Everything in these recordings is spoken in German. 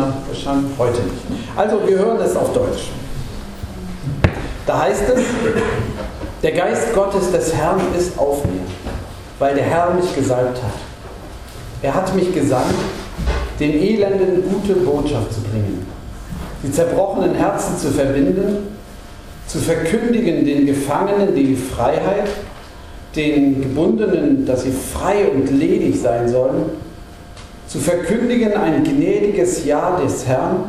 immer verstanden? Heute nicht. Also wir hören es auf Deutsch. Da heißt es, der Geist Gottes des Herrn ist auf mir, weil der Herr mich gesalbt hat. Er hat mich gesandt, den Elenden gute Botschaft zu bringen, die zerbrochenen Herzen zu verbinden, zu verkündigen den Gefangenen die Freiheit, den Gebundenen, dass sie frei und ledig sein sollen, zu verkündigen ein gnädiges Ja des Herrn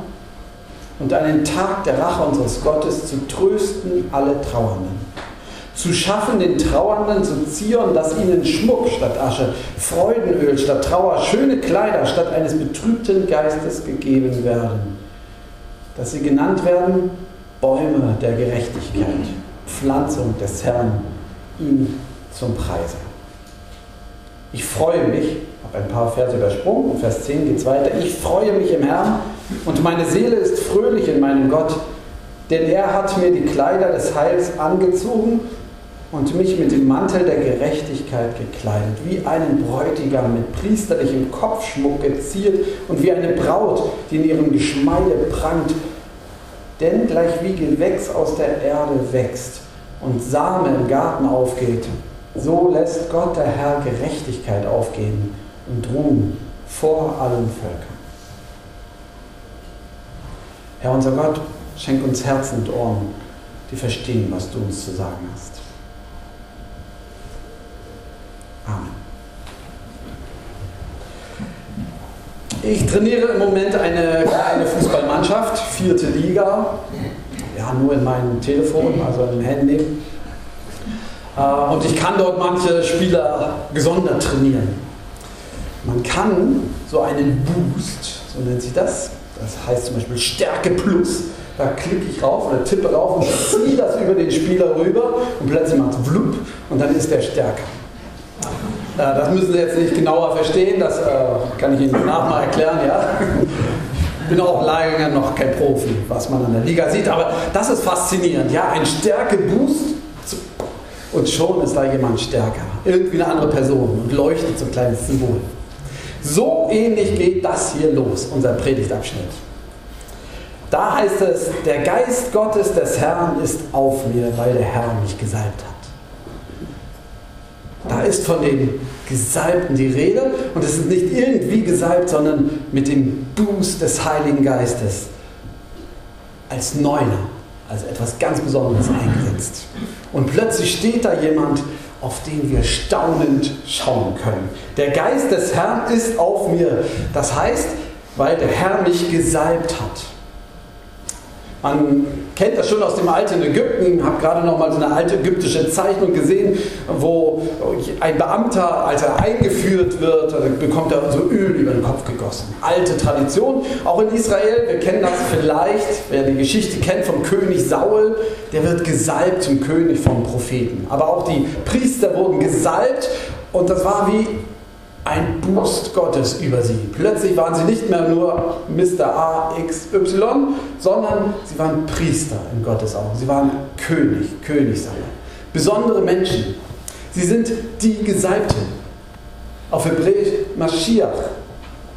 und einen Tag der Rache unseres Gottes zu trösten alle Trauernden. Zu schaffen den Trauernden zu zieren, dass ihnen Schmuck statt Asche, Freudenöl statt Trauer, schöne Kleider statt eines betrübten Geistes gegeben werden. Dass sie genannt werden Bäume der Gerechtigkeit, Pflanzung des Herrn, ihm zum Preise. Ich freue mich, habe ein paar Verse übersprungen, Vers 10 geht es weiter. Ich freue mich im Herrn und meine Seele ist fröhlich in meinem Gott, denn er hat mir die Kleider des Heils angezogen und mich mit dem Mantel der Gerechtigkeit gekleidet, wie einen Bräutigam mit priesterlichem Kopfschmuck geziert und wie eine Braut, die in ihrem Geschmeide prangt. Denn gleich wie Gewächs aus der Erde wächst und Same im Garten aufgeht, so lässt Gott der Herr Gerechtigkeit aufgehen und Ruhm vor allen Völkern. Herr unser Gott, schenk uns Herzen und Ohren, die verstehen, was du uns zu sagen hast. Amen. Ich trainiere im Moment eine kleine Fußballmannschaft, vierte Liga. Ja, nur in meinem Telefon, also im Handy. Äh, und ich kann dort manche Spieler gesondert trainieren. Man kann so einen Boost, so nennt sich das, das heißt zum Beispiel Stärke Plus, da klicke ich rauf oder tippe rauf und ziehe das über den Spieler rüber und plötzlich macht es Vlup und dann ist der stärker. Äh, das müssen Sie jetzt nicht genauer verstehen, das äh, kann ich Ihnen danach mal erklären. Ja? Ich bin auch lange noch kein Profi, was man an der Liga sieht, aber das ist faszinierend. Ja? Ein Stärke-Boost und schon ist da jemand stärker. Irgendwie eine andere Person und leuchtet so ein kleines Symbol. So ähnlich geht das hier los, unser Predigtabschnitt. Da heißt es, der Geist Gottes des Herrn ist auf mir, weil der Herr mich gesalbt hat. Da ist von den Gesalbten die Rede und es ist nicht irgendwie gesalbt, sondern mit dem Boost des Heiligen Geistes als Neuner, als etwas ganz Besonderes eingesetzt. Und plötzlich steht da jemand, auf den wir staunend schauen können. Der Geist des Herrn ist auf mir. Das heißt, weil der Herr mich gesalbt hat. Man kennt das schon aus dem alten Ägypten, Ich habe gerade noch mal so eine alte ägyptische Zeichnung gesehen, wo ein Beamter, als er eingeführt wird, bekommt er so Öl über den Kopf gegossen. Alte Tradition, auch in Israel, wir kennen das vielleicht, wer die Geschichte kennt vom König Saul, der wird gesalbt zum König vom Propheten. Aber auch die Priester wurden gesalbt und das war wie ein Boost Gottes über sie. Plötzlich waren sie nicht mehr nur Mr. A, X, Y, sondern sie waren Priester in Gottes Augen. Sie waren König, Königsalber. Besondere Menschen. Sie sind die Gesalbten. Auf Hebräisch Mashiach,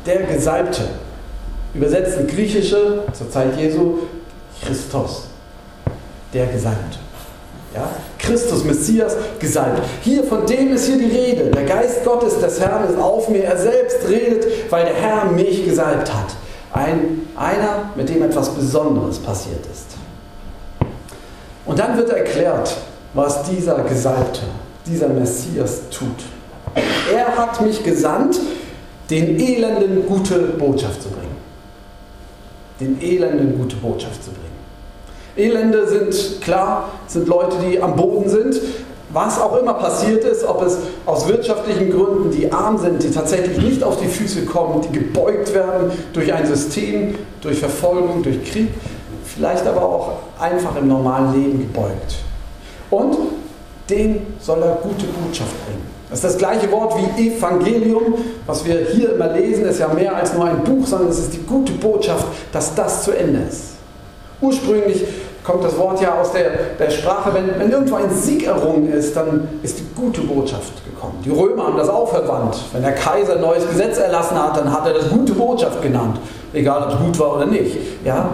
der Gesalbte. Übersetzt ins Griechische zur Zeit Jesu Christos, der Gesalbte. Ja? Christus, Messias, gesalbt. Hier, von dem ist hier die Rede. Der Geist Gottes des Herrn ist auf mir. Er selbst redet, weil der Herr mich gesalbt hat. Ein, einer, mit dem etwas Besonderes passiert ist. Und dann wird erklärt, was dieser Gesalbte, dieser Messias tut. Er hat mich gesandt, den Elenden gute Botschaft zu bringen. Den Elenden gute Botschaft zu bringen. Elende sind klar, sind Leute, die am Boden sind. Was auch immer passiert ist, ob es aus wirtschaftlichen Gründen, die arm sind, die tatsächlich nicht auf die Füße kommen, die gebeugt werden durch ein System, durch Verfolgung, durch Krieg, vielleicht aber auch einfach im normalen Leben gebeugt. Und den soll er gute Botschaft bringen. Das ist das gleiche Wort wie Evangelium, was wir hier immer lesen, ist ja mehr als nur ein Buch, sondern es ist die gute Botschaft, dass das zu Ende ist. Ursprünglich kommt das Wort ja aus der, der Sprache, wenn, wenn irgendwo ein Sieg errungen ist, dann ist die gute Botschaft gekommen. Die Römer haben das auch verwandt. Wenn der Kaiser ein neues Gesetz erlassen hat, dann hat er das gute Botschaft genannt. Egal, ob es gut war oder nicht. Ja?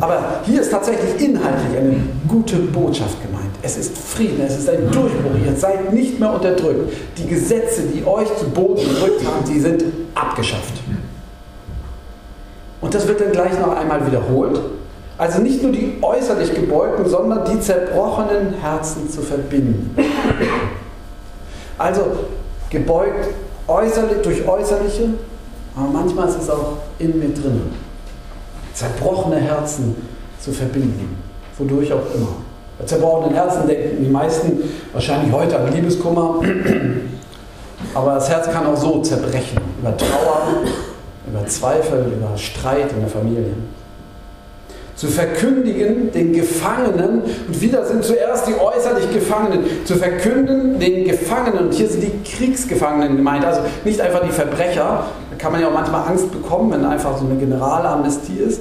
Aber hier ist tatsächlich inhaltlich eine gute Botschaft gemeint. Es ist Frieden, es ist ein Durchbruch. Ihr seid nicht mehr unterdrückt. Die Gesetze, die euch zu Boden gedrückt haben, die sind abgeschafft. Und das wird dann gleich noch einmal wiederholt. Also nicht nur die äußerlich gebeugten, sondern die zerbrochenen Herzen zu verbinden. Also gebeugt äußerlich, durch äußerliche, aber manchmal ist es auch in mir drin. Zerbrochene Herzen zu verbinden, wodurch auch immer. Bei zerbrochenen Herzen denken die meisten wahrscheinlich heute an Liebeskummer, aber das Herz kann auch so zerbrechen, über Trauer, über Zweifel, über Streit in der Familie. Zu verkündigen den Gefangenen, und wieder sind zuerst die äußerlich Gefangenen, zu verkünden den Gefangenen, und hier sind die Kriegsgefangenen gemeint, also nicht einfach die Verbrecher, da kann man ja auch manchmal Angst bekommen, wenn einfach so eine Generalamnestie ist,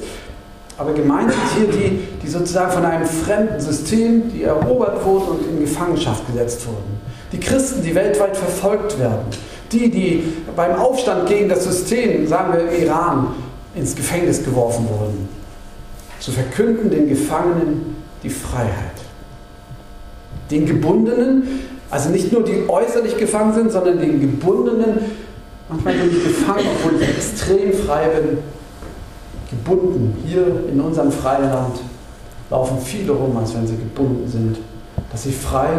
aber gemeint sind hier die, die sozusagen von einem fremden System, die erobert wurden und in Gefangenschaft gesetzt wurden. Die Christen, die weltweit verfolgt werden. Die, die beim Aufstand gegen das System, sagen wir Iran, ins Gefängnis geworfen wurden. Zu verkünden den Gefangenen die Freiheit. Den Gebundenen, also nicht nur die äußerlich gefangen sind, sondern den Gebundenen, manchmal bin ich gefangen, obwohl ich extrem frei bin, gebunden. Hier in unserem freien Land laufen viele rum, als wenn sie gebunden sind, dass sie frei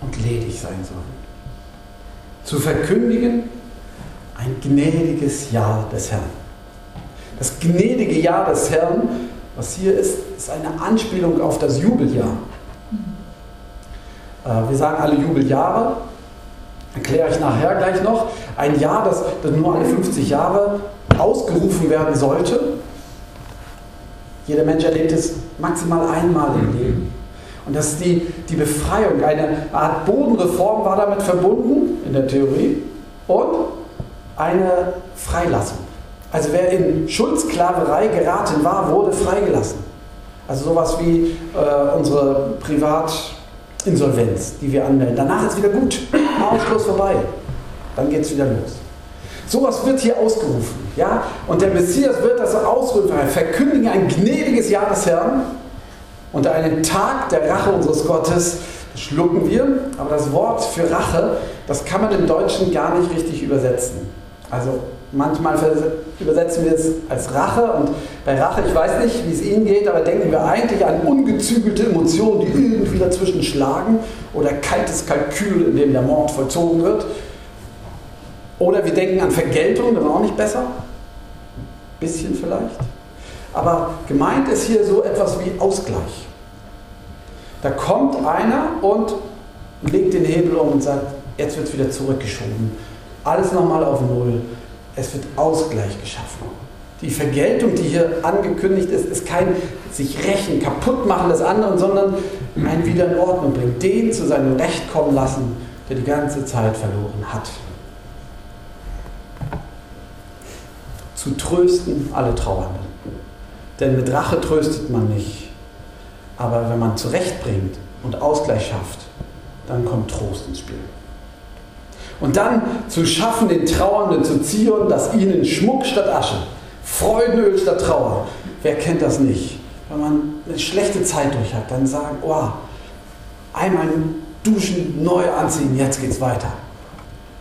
und ledig sein sollen. Zu verkündigen ein gnädiges Ja des Herrn. Das gnädige Ja des Herrn, was hier ist, ist eine Anspielung auf das Jubeljahr. Äh, wir sagen alle Jubeljahre, erkläre ich nachher gleich noch. Ein Jahr, das, nur alle 50 Jahre ausgerufen werden sollte, jeder Mensch erlebt es maximal einmal im Leben. Und das ist die, die Befreiung. Eine Art Bodenreform war damit verbunden, in der Theorie, und eine Freilassung. Also wer in Schuldsklaverei geraten war, wurde freigelassen. Also sowas wie äh, unsere Privatinsolvenz, die wir anmelden. Danach ist es wieder gut. Ausschluss vorbei. Dann geht es wieder los. Sowas wird hier ausgerufen. Ja? Und der Messias wird das ausrufen, verkündigen ein gnädiges Jahr des Herrn und einen Tag der Rache unseres Gottes. Schlucken wir, aber das Wort für Rache, das kann man im Deutschen gar nicht richtig übersetzen. Also manchmal übersetzen wir es als Rache und bei Rache, ich weiß nicht, wie es Ihnen geht, aber denken wir eigentlich an ungezügelte Emotionen, die irgendwie dazwischen schlagen oder kaltes Kalkül, in dem der Mord vollzogen wird. Oder wir denken an Vergeltung, das ist auch nicht besser. Bisschen vielleicht. Aber gemeint ist hier so etwas wie Ausgleich. Da kommt einer und legt den Hebel um und sagt, jetzt wird es wieder zurückgeschoben. Alles nochmal auf Null. Es wird Ausgleich geschaffen. Die Vergeltung, die hier angekündigt ist, ist kein sich rächen, kaputt machen des anderen, sondern ein wieder in Ordnung bringen. Den zu seinem Recht kommen lassen, der die ganze Zeit verloren hat. zu trösten alle Trauernden. Denn mit Rache tröstet man nicht. Aber wenn man zurechtbringt und Ausgleich schafft, dann kommt Trost ins Spiel. Und dann zu schaffen, den Trauernden zu ziehen, dass ihnen Schmuck statt Asche, Freudenöl statt Trauer. Wer kennt das nicht? Wenn man eine schlechte Zeit durch hat, dann sagen, oh, einmal duschen, neu anziehen, jetzt geht's weiter.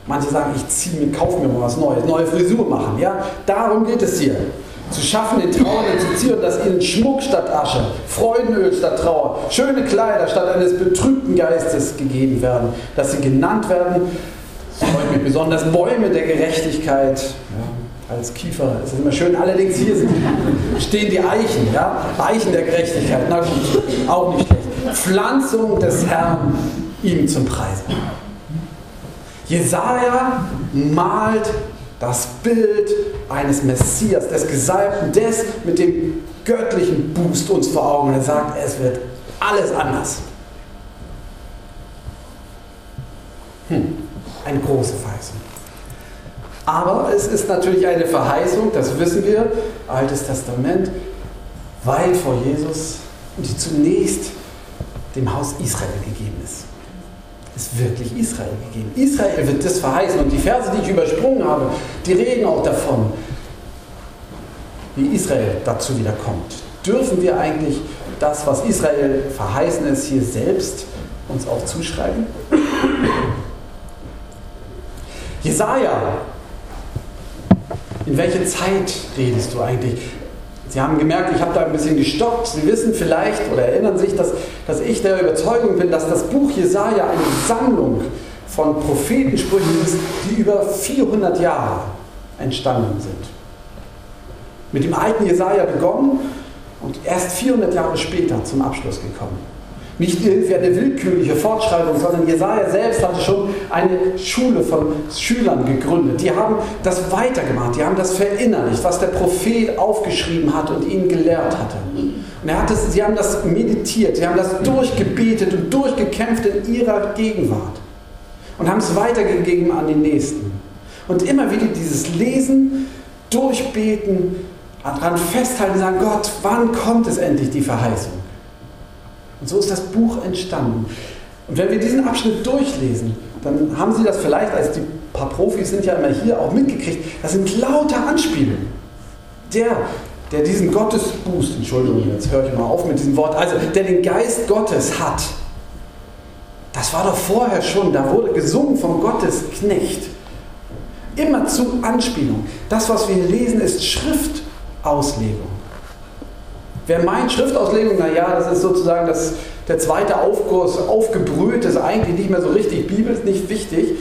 Manche sagen, ich ziehe mir, kaufe mir mal was Neues, neue Frisur machen. Ja? Darum geht es hier. Zu schaffen, den Trauernden zu ziehen, dass ihnen Schmuck statt Asche, Freudenöl statt Trauer, schöne Kleider statt eines betrübten Geistes gegeben werden, dass sie genannt werden, das freut mich besonders, Bäume der Gerechtigkeit. Ja, als Kiefer ist es immer schön. Allerdings hier sind, stehen die Eichen, ja? Eichen der Gerechtigkeit. Na gut, auch nicht schlecht. Pflanzung des Herrn ihm zum Preis. Jesaja malt das Bild eines Messias, des Gesalbten, des mit dem göttlichen Boost uns vor Augen. Er sagt, es wird alles anders. Eine große Verheißung. Aber es ist natürlich eine Verheißung, das wissen wir, Altes Testament, weit vor Jesus, die zunächst dem Haus Israel gegeben ist. Ist wirklich Israel gegeben. Israel wird das verheißen und die Verse, die ich übersprungen habe, die reden auch davon, wie Israel dazu wieder kommt. Dürfen wir eigentlich das, was Israel verheißen ist, hier selbst uns auch zuschreiben? Jesaja, in welche Zeit redest du eigentlich? Sie haben gemerkt, ich habe da ein bisschen gestoppt. Sie wissen vielleicht oder erinnern sich, dass, dass ich der Überzeugung bin, dass das Buch Jesaja eine Sammlung von Prophetensprüchen ist, die über 400 Jahre entstanden sind. Mit dem alten Jesaja begonnen und erst 400 Jahre später zum Abschluss gekommen. Nicht irgendwie eine willkürliche Fortschreibung, sondern Jesaja selbst hatte schon eine Schule von Schülern gegründet. Die haben das weitergemacht, die haben das verinnerlicht, was der Prophet aufgeschrieben hat und ihnen gelehrt hatte. Und er hat es, sie haben das meditiert, sie haben das durchgebetet und durchgekämpft in ihrer Gegenwart und haben es weitergegeben an die Nächsten. Und immer wieder dieses Lesen, Durchbeten, daran festhalten, sagen, Gott, wann kommt es endlich, die Verheißung? Und so ist das Buch entstanden. Und wenn wir diesen Abschnitt durchlesen, dann haben Sie das vielleicht, als die paar Profis sind ja immer hier, auch mitgekriegt, das sind lauter Anspielungen. Der, der diesen Gottesboost, Entschuldigung, jetzt höre ich mal auf mit diesem Wort, also der den Geist Gottes hat, das war doch vorher schon, da wurde gesungen vom Gottesknecht. Immer zu Anspielung. Das, was wir hier lesen, ist Schriftauslegung. Wer meint, Schriftauslegung, naja, das ist sozusagen das, der zweite Aufkurs, aufgebrüht, ist eigentlich nicht mehr so richtig, Bibel ist nicht wichtig,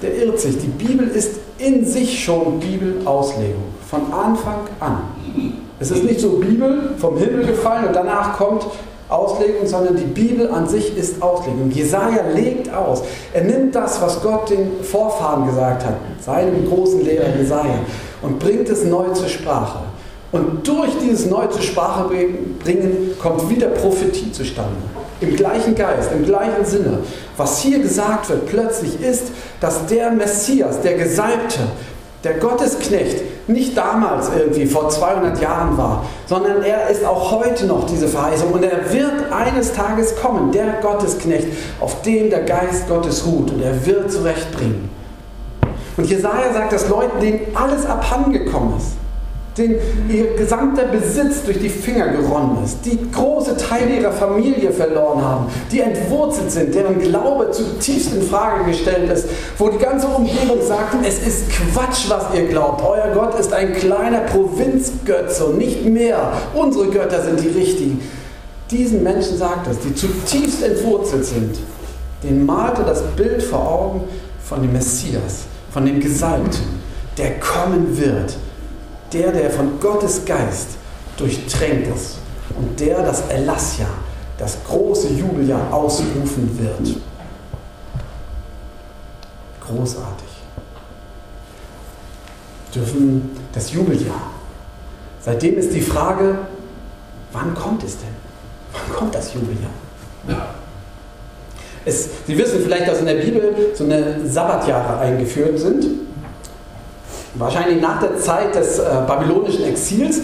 der irrt sich. Die Bibel ist in sich schon Bibelauslegung, von Anfang an. Es ist nicht so Bibel vom Himmel gefallen und danach kommt Auslegung, sondern die Bibel an sich ist Auslegung. Jesaja legt aus. Er nimmt das, was Gott den Vorfahren gesagt hat, seinem großen Lehrer Jesaja, und bringt es neu zur Sprache. Und durch dieses Neu zur Sprache bringen kommt wieder Prophetie zustande. Im gleichen Geist, im gleichen Sinne. Was hier gesagt wird plötzlich ist, dass der Messias, der Gesalbte, der Gottesknecht nicht damals irgendwie vor 200 Jahren war, sondern er ist auch heute noch diese Verheißung und er wird eines Tages kommen, der Gottesknecht, auf dem der Geist Gottes ruht und er wird zurechtbringen. Und Jesaja sagt, dass Leuten, denen alles abhandengekommen ist, den ihr gesamter Besitz durch die Finger geronnen ist, die große Teile ihrer Familie verloren haben, die entwurzelt sind, deren Glaube zutiefst in Frage gestellt ist, wo die ganze Umgebung sagt, es ist Quatsch, was ihr glaubt. Euer Gott ist ein kleiner Provinzgötze und nicht mehr. Unsere Götter sind die richtigen. Diesen Menschen sagt es, die zutiefst entwurzelt sind, den malte das Bild vor Augen von dem Messias, von dem Gesalbten, der kommen wird der, der von Gottes Geist durchtränkt ist und der das Erlassjahr, das große Jubeljahr ausrufen wird. Großartig. Dürfen das Jubeljahr. Seitdem ist die Frage, wann kommt es denn? Wann kommt das Jubeljahr? Es, Sie wissen vielleicht, dass in der Bibel so eine Sabbatjahre eingeführt sind wahrscheinlich nach der Zeit des äh, babylonischen Exils,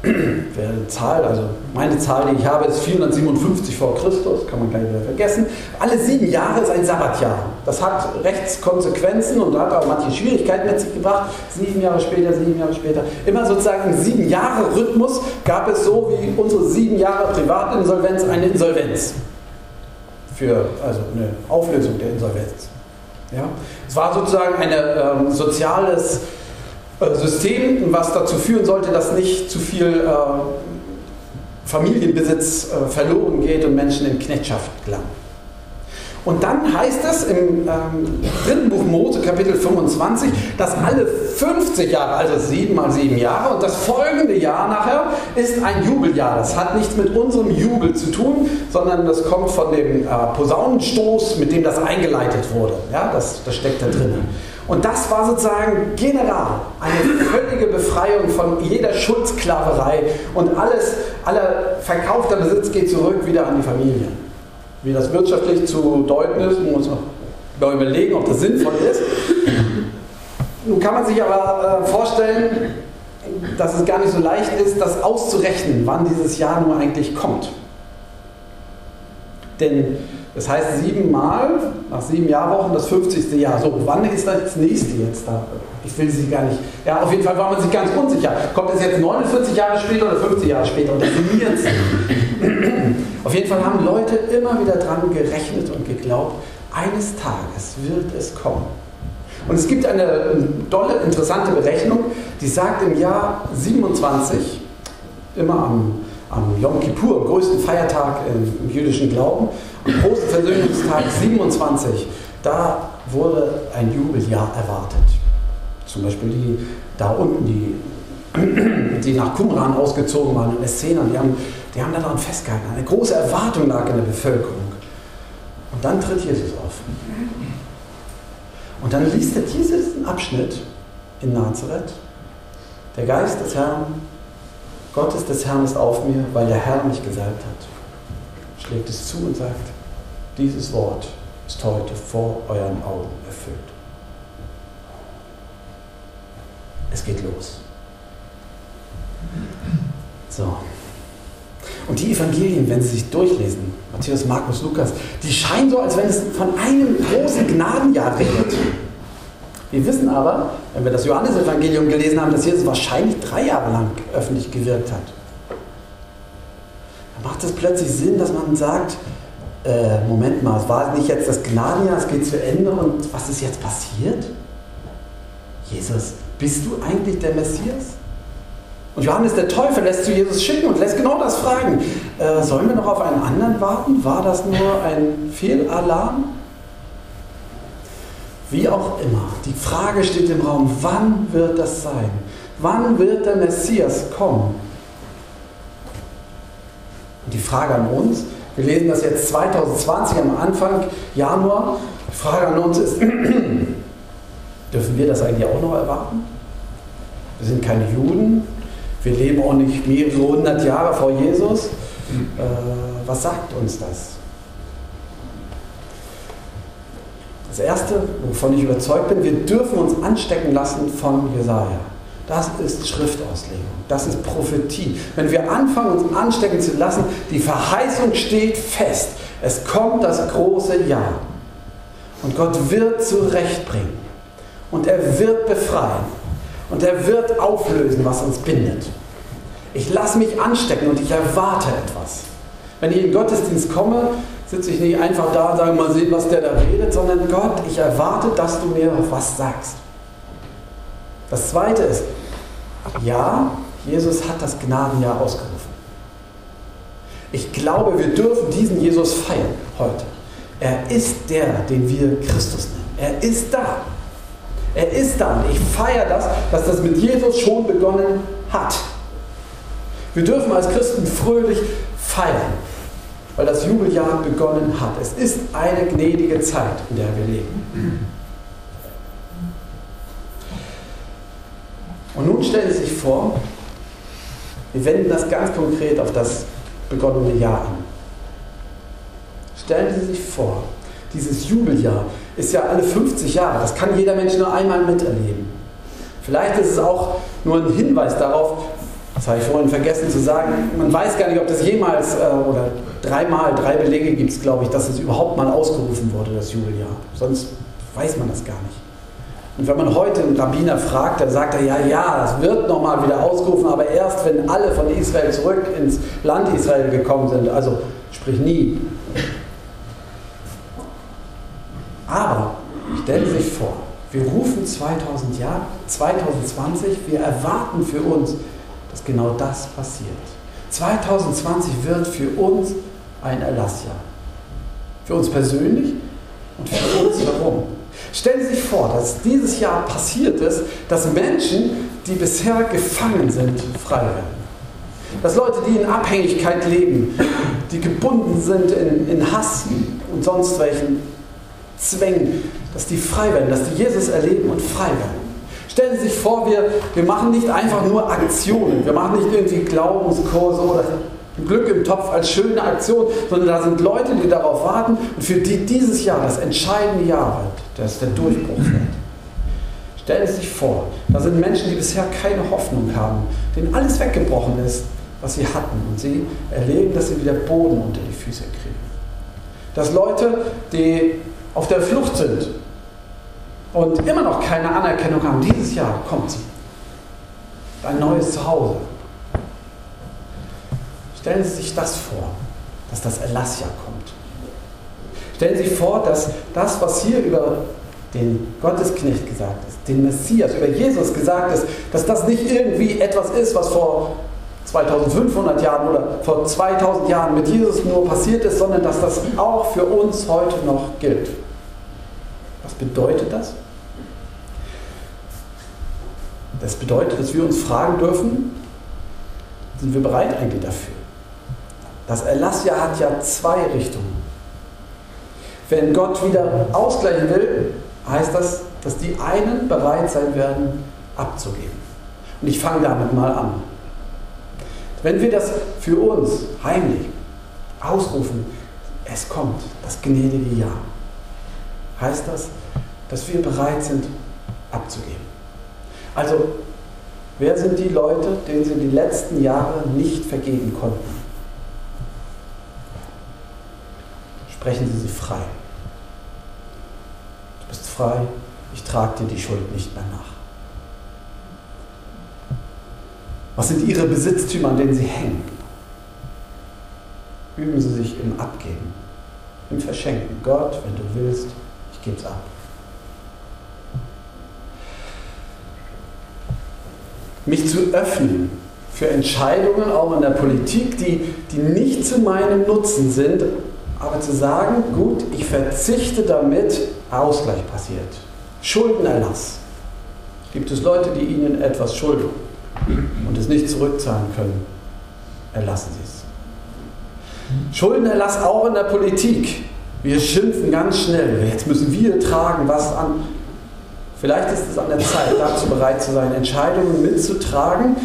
wäre Zahl, also meine Zahl, die ich habe, ist 457 vor Christus, kann man gleich wieder vergessen. Alle sieben Jahre ist ein Sabbatjahr. Das hat Rechtskonsequenzen und hat auch manche Schwierigkeiten mit sich gebracht. Sieben Jahre später, sieben Jahre später. Immer sozusagen im sieben Jahre Rhythmus gab es so wie unsere sieben Jahre Privatinsolvenz eine Insolvenz. Für also eine Auflösung der Insolvenz. Ja? Es war sozusagen ein ähm, soziales System, was dazu führen sollte, dass nicht zu viel äh, Familienbesitz äh, verloren geht und Menschen in Knechtschaft gelangen. Und dann heißt es im ähm, dritten Buch Mose, Kapitel 25, dass alle 50 Jahre, also sieben mal sieben Jahre, und das folgende Jahr nachher ist ein Jubeljahr. Das hat nichts mit unserem Jubel zu tun, sondern das kommt von dem äh, Posaunenstoß, mit dem das eingeleitet wurde. Ja, das, das steckt da drin. Und das war sozusagen general eine völlige Befreiung von jeder Schuldsklavierei und alles, aller verkaufter Besitz geht zurück wieder an die Familie. Wie das wirtschaftlich zu deuten ist, muss man überlegen, ob das sinnvoll ist. Nun kann man sich aber äh, vorstellen, dass es gar nicht so leicht ist, das auszurechnen, wann dieses Jahr nur eigentlich kommt. Denn das heißt siebenmal, nach sieben Jahrwochen, das 50. Jahr. So, wann ist das nächste jetzt da? Ich will sie gar nicht. Ja, auf jeden Fall war man sich ganz unsicher. Kommt es jetzt 49 Jahre später oder 50 Jahre später? Und definiert es. auf jeden Fall haben Leute immer wieder dran gerechnet und geglaubt, eines Tages wird es kommen. Und es gibt eine tolle, interessante Berechnung, die sagt im Jahr 27, immer am, am Yom Kippur, am größten Feiertag im, jüdischen Glauben, am großen Versöhnungstag 27, da wurde ein Jubeljahr erwartet. Zum Beispiel die da unten, die, die nach Qumran ausgezogen waren, in Essener, die haben, die haben daran festgehalten. Eine große Erwartung lag in der Bevölkerung. Und dann tritt Jesus auf. Und dann liest er diesen Abschnitt in Nazareth. Der Geist des Herrn, Gottes des Herrn ist auf mir, weil der Herr mich gesalbt hat. Schlägt es zu und sagt, dieses Wort ist heute vor euren Augen erfüllt. Es geht los. So. Und die Evangelien, wenn Sie sich durchlesen, Matthäus, Markus, Lukas, die scheinen so, als wenn es von einem großen Gnadenjahr redet. Wir wissen aber, wenn wir das Johannesevangelium gelesen haben, dass Jesus wahrscheinlich drei Jahre lang öffentlich gewirkt hat. Da macht es plötzlich Sinn, dass man sagt, äh, Moment mal, es war nicht jetzt das Gnadenjahr, es geht zu Ende und was ist jetzt passiert? Jesus, bist du eigentlich der Messias? Und Johannes der Täufer lässt zu Jesus schicken und lässt genau das fragen. Äh, sollen wir noch auf einen anderen warten? War das nur ein Fehlalarm? Wie auch immer, die Frage steht im Raum, wann wird das sein? Wann wird der Messias kommen? Und die Frage an uns, wir lesen das jetzt 2020 am Anfang Januar, die Frage an uns ist, dürfen wir das eigentlich auch noch erwarten? Wir sind keine Juden, wir leben auch nicht mehrere hundert Jahre vor Jesus. Äh, was sagt uns das? Das Erste, wovon ich überzeugt bin, wir dürfen uns anstecken lassen von Jesaja. Das ist Schriftauslegung, das ist Prophetie. Wenn wir anfangen, uns anstecken zu lassen, die Verheißung steht fest. Es kommt das große Jahr. Und Gott wird zurechtbringen. Und er wird befreien. Und er wird auflösen, was uns bindet. Ich lasse mich anstecken und ich erwarte etwas. Wenn ich in den Gottesdienst komme, sitze ich nicht einfach da und sage mal sehen, was der da redet, sondern Gott, ich erwarte, dass du mir was sagst. Das zweite ist, ja, Jesus hat das Gnadenjahr ausgerufen. Ich glaube, wir dürfen diesen Jesus feiern heute. Er ist der, den wir Christus nennen. Er ist da. Er ist da und ich feiere das, dass das mit Jesus schon begonnen hat. Wir dürfen als Christen fröhlich feiern, weil das Jubeljahr begonnen hat. Es ist eine gnädige Zeit, in der wir leben. Und nun stellen Sie sich vor, wir wenden das ganz konkret auf das begonnene Jahr an. Stellen Sie sich vor, dieses Jubeljahr ist ja alle 50 Jahre. Das kann jeder Mensch nur einmal miterleben. Vielleicht ist es auch nur ein Hinweis darauf, das habe ich vorhin vergessen zu sagen, man weiß gar nicht, ob das jemals äh, oder dreimal, drei Belege gibt es, glaube ich, dass es überhaupt mal ausgerufen wurde, das Jubeljahr. Sonst weiß man das gar nicht. Und wenn man heute einen Rabbiner fragt, dann sagt er, ja, ja, das wird nochmal wieder ausgerufen, aber erst, wenn alle von Israel zurück ins Land Israel gekommen sind. Also sprich nie. Aber stellen Sie sich vor, wir rufen 2000 Jahre, 2020, wir erwarten für uns, dass genau das passiert. 2020 wird für uns ein Erlassjahr. Für uns persönlich und für uns herum. Stellen Sie sich vor, dass dieses Jahr passiert ist, dass Menschen, die bisher gefangen sind, frei werden. Dass Leute, die in Abhängigkeit leben, die gebunden sind in, in Hass und sonst welchen Zwängen, dass die frei werden, dass die Jesus erleben und frei werden. Stellen Sie sich vor, wir, wir machen nicht einfach nur Aktionen, wir machen nicht irgendwie Glaubenskurse oder Glück im Topf als schöne Aktion, sondern da sind Leute, die darauf warten und für die dieses Jahr das entscheidende Jahr wird, das der Durchbruch wird. Stellen Sie sich vor, da sind Menschen, die bisher keine Hoffnung haben, denen alles weggebrochen ist, was sie hatten und sie erleben, dass sie wieder Boden unter die Füße kriegen. dass Leute, die auf der Flucht sind und immer noch keine Anerkennung haben, dieses Jahr kommt sie. Ein neues Zuhause. Stellen Sie sich das vor, dass das Erlassjahr kommt. Stellen Sie sich vor, dass das, was hier über den Gottesknecht gesagt ist, den Messias, über Jesus gesagt ist, dass das nicht irgendwie etwas ist, was vor 2500 Jahren oder vor 2000 Jahren mit Jesus nur passiert ist, sondern dass das auch für uns heute noch gilt. Was bedeutet das? Das bedeutet, dass wir uns fragen dürfen, sind wir bereit eigentlich dafür? Das Erlassjahr hat ja zwei Richtungen. Wenn Gott wieder ausgleichen will, heißt das, dass die einen bereit sein werden, abzugeben. Und ich fange damit mal an. Wenn wir das für uns heimlich ausrufen, es kommt das gnädige Jahr, heißt das, dass wir bereit sind, abzugeben. Also, wer sind die Leute, denen sie die letzten Jahre nicht vergeben konnten? Sprechen Sie sie frei. Du bist frei, ich trage dir die Schuld nicht mehr nach. Was sind Ihre Besitztümer, an denen Sie hängen? Üben Sie sich im Abgeben, im Verschenken. Gott, wenn du willst, ich gebe es ab. Mich zu öffnen für Entscheidungen, auch in der Politik, die, die nicht zu meinem Nutzen sind, aber zu sagen, gut, ich verzichte damit, Ausgleich passiert. Schuldenerlass. Gibt es Leute, die Ihnen etwas schulden? und es nicht zurückzahlen können, erlassen Sie es. Schuldenerlass auch in der Politik. Wir schimpfen ganz schnell. Jetzt müssen wir tragen, was an. Vielleicht ist es an der Zeit, dazu bereit zu sein, Entscheidungen mitzutragen,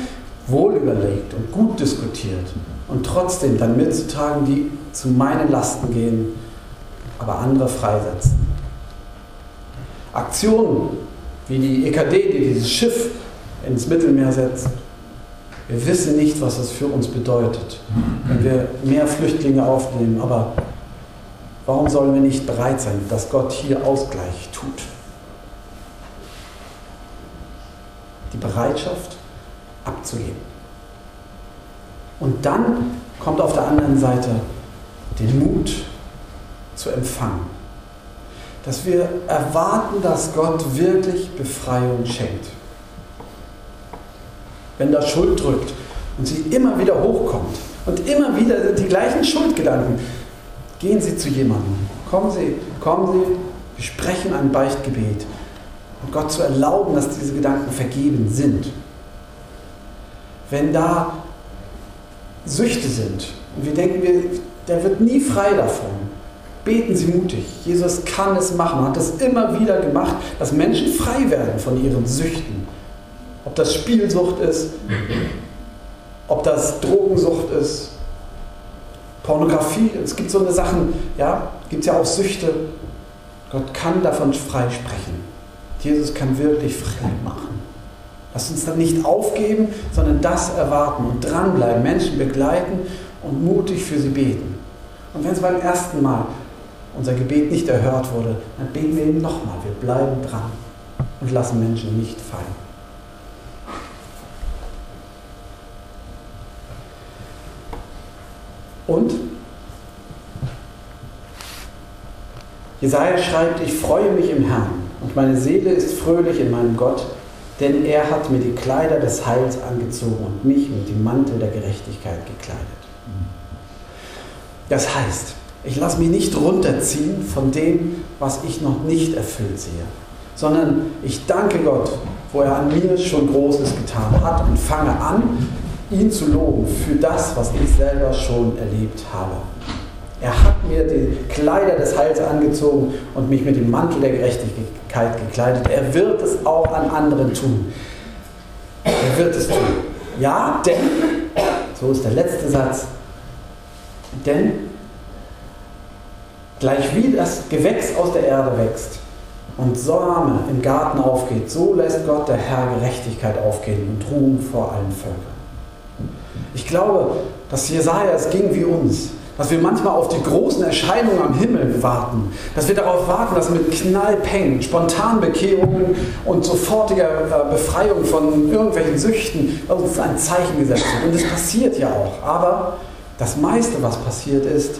wohl überlegt und gut diskutiert und trotzdem dann mitzutragen, die zu meinen Lasten gehen, aber andere freisetzen. Aktionen wie die EKD, die dieses Schiff ins Mittelmeer setzt. Wir wissen nicht, was das für uns bedeutet, wenn wir mehr Flüchtlinge aufnehmen. Aber warum sollen wir nicht bereit sein, dass Gott hier Ausgleich tut? Die Bereitschaft abzugeben. Und dann kommt auf der anderen Seite den Mut zu empfangen. Dass wir erwarten, dass Gott wirklich Befreiung schenkt wenn da Schuld drückt und sie immer wieder hochkommt und immer wieder die gleichen Schuldgedanken, gehen Sie zu jemandem. Kommen Sie, kommen Sie, wir sprechen ein Beichtgebet. Und Gott zu erlauben, dass diese Gedanken vergeben sind. Wenn da Süchte sind und wir denken, der wird nie frei davon, beten Sie mutig. Jesus kann es machen, hat es immer wieder gemacht, dass Menschen frei werden von ihren Süchten. Ob das Spielsucht ist, ob das Drogensucht ist, Pornografie, es gibt so eine Sachen, ja, gibt es ja auch Süchte. Gott kann davon frei sprechen. Jesus kann wirklich frei machen. Lass uns dann nicht aufgeben, sondern das erwarten und dranbleiben, Menschen begleiten und mutig für sie beten. Und wenn es beim ersten Mal unser Gebet nicht erhört wurde, dann beten wir eben nochmal. Wir bleiben dran und lassen Menschen nicht fallen. Und Jesaja schreibt: Ich freue mich im Herrn und meine Seele ist fröhlich in meinem Gott, denn er hat mir die Kleider des Heils angezogen und mich mit dem Mantel der Gerechtigkeit gekleidet. Das heißt, ich lasse mich nicht runterziehen von dem, was ich noch nicht erfüllt sehe, sondern ich danke Gott, wo er an mir schon Großes getan hat und fange an, ihn zu loben für das, was ich selber schon erlebt habe. Er hat mir die Kleider des Heils angezogen und mich mit dem Mantel der Gerechtigkeit gekleidet. Er wird es auch an anderen tun. Er wird es tun. Ja, denn, so ist der letzte Satz, denn gleich wie das Gewächs aus der Erde wächst und Same im Garten aufgeht, so lässt Gott der Herr Gerechtigkeit aufgehen und Ruhm vor allen Völkern. Ich glaube, dass Jesaja es ging wie uns, dass wir manchmal auf die großen Erscheinungen am Himmel warten, dass wir darauf warten, dass mit Knallpeng, Spontanbekehrungen und sofortiger äh, Befreiung von irgendwelchen Süchten uns ein Zeichen gesetzt wird. Und das passiert ja auch. Aber das meiste, was passiert, ist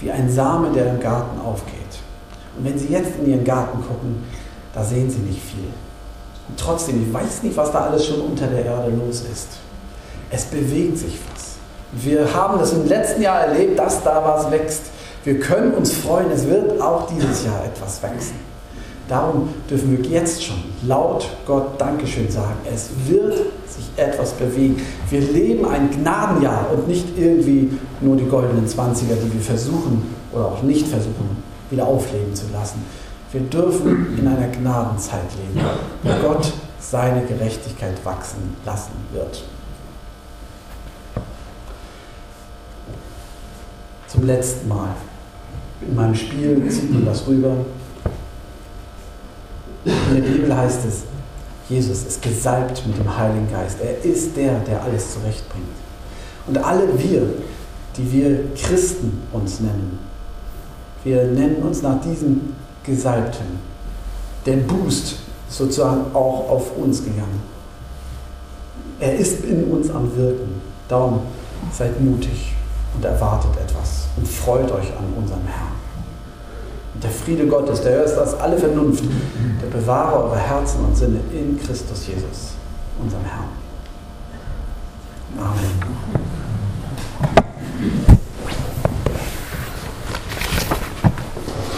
wie ein Same, der im Garten aufgeht. Und wenn Sie jetzt in Ihren Garten gucken, da sehen Sie nicht viel. Und trotzdem, ich weiß nicht, was da alles schon unter der Erde los ist. Es bewegt sich was. Wir haben das im letzten Jahr erlebt, dass da was wächst. Wir können uns freuen, es wird auch dieses Jahr etwas wachsen. Darum dürfen wir jetzt schon laut Gott Dankeschön sagen. Es wird sich etwas bewegen. Wir leben ein Gnadenjahr und nicht irgendwie nur die goldenen Zwanziger, die wir versuchen oder auch nicht versuchen, wieder aufleben zu lassen. Wir dürfen in einer Gnadenzeit leben, wo Gott seine Gerechtigkeit wachsen lassen wird. Zum letzten Mal. In meinem Spiel zieht man das rüber. In der Bibel heißt es, Jesus ist gesalbt mit dem Heiligen Geist. Er ist der, der alles zurechtbringt. Und alle wir, die wir Christen uns nennen, wir nennen uns nach diesem Gesalbten. Der Boost ist sozusagen auch auf uns gegangen. Er ist in uns am Wirken. Darum seid mutig und erwartet etwas und freut euch an unserem Herrn. Und der Friede Gottes, der höchst als alle Vernunft, der bewahre eure Herzen und Sinne in Christus Jesus, unserem Herrn. Amen.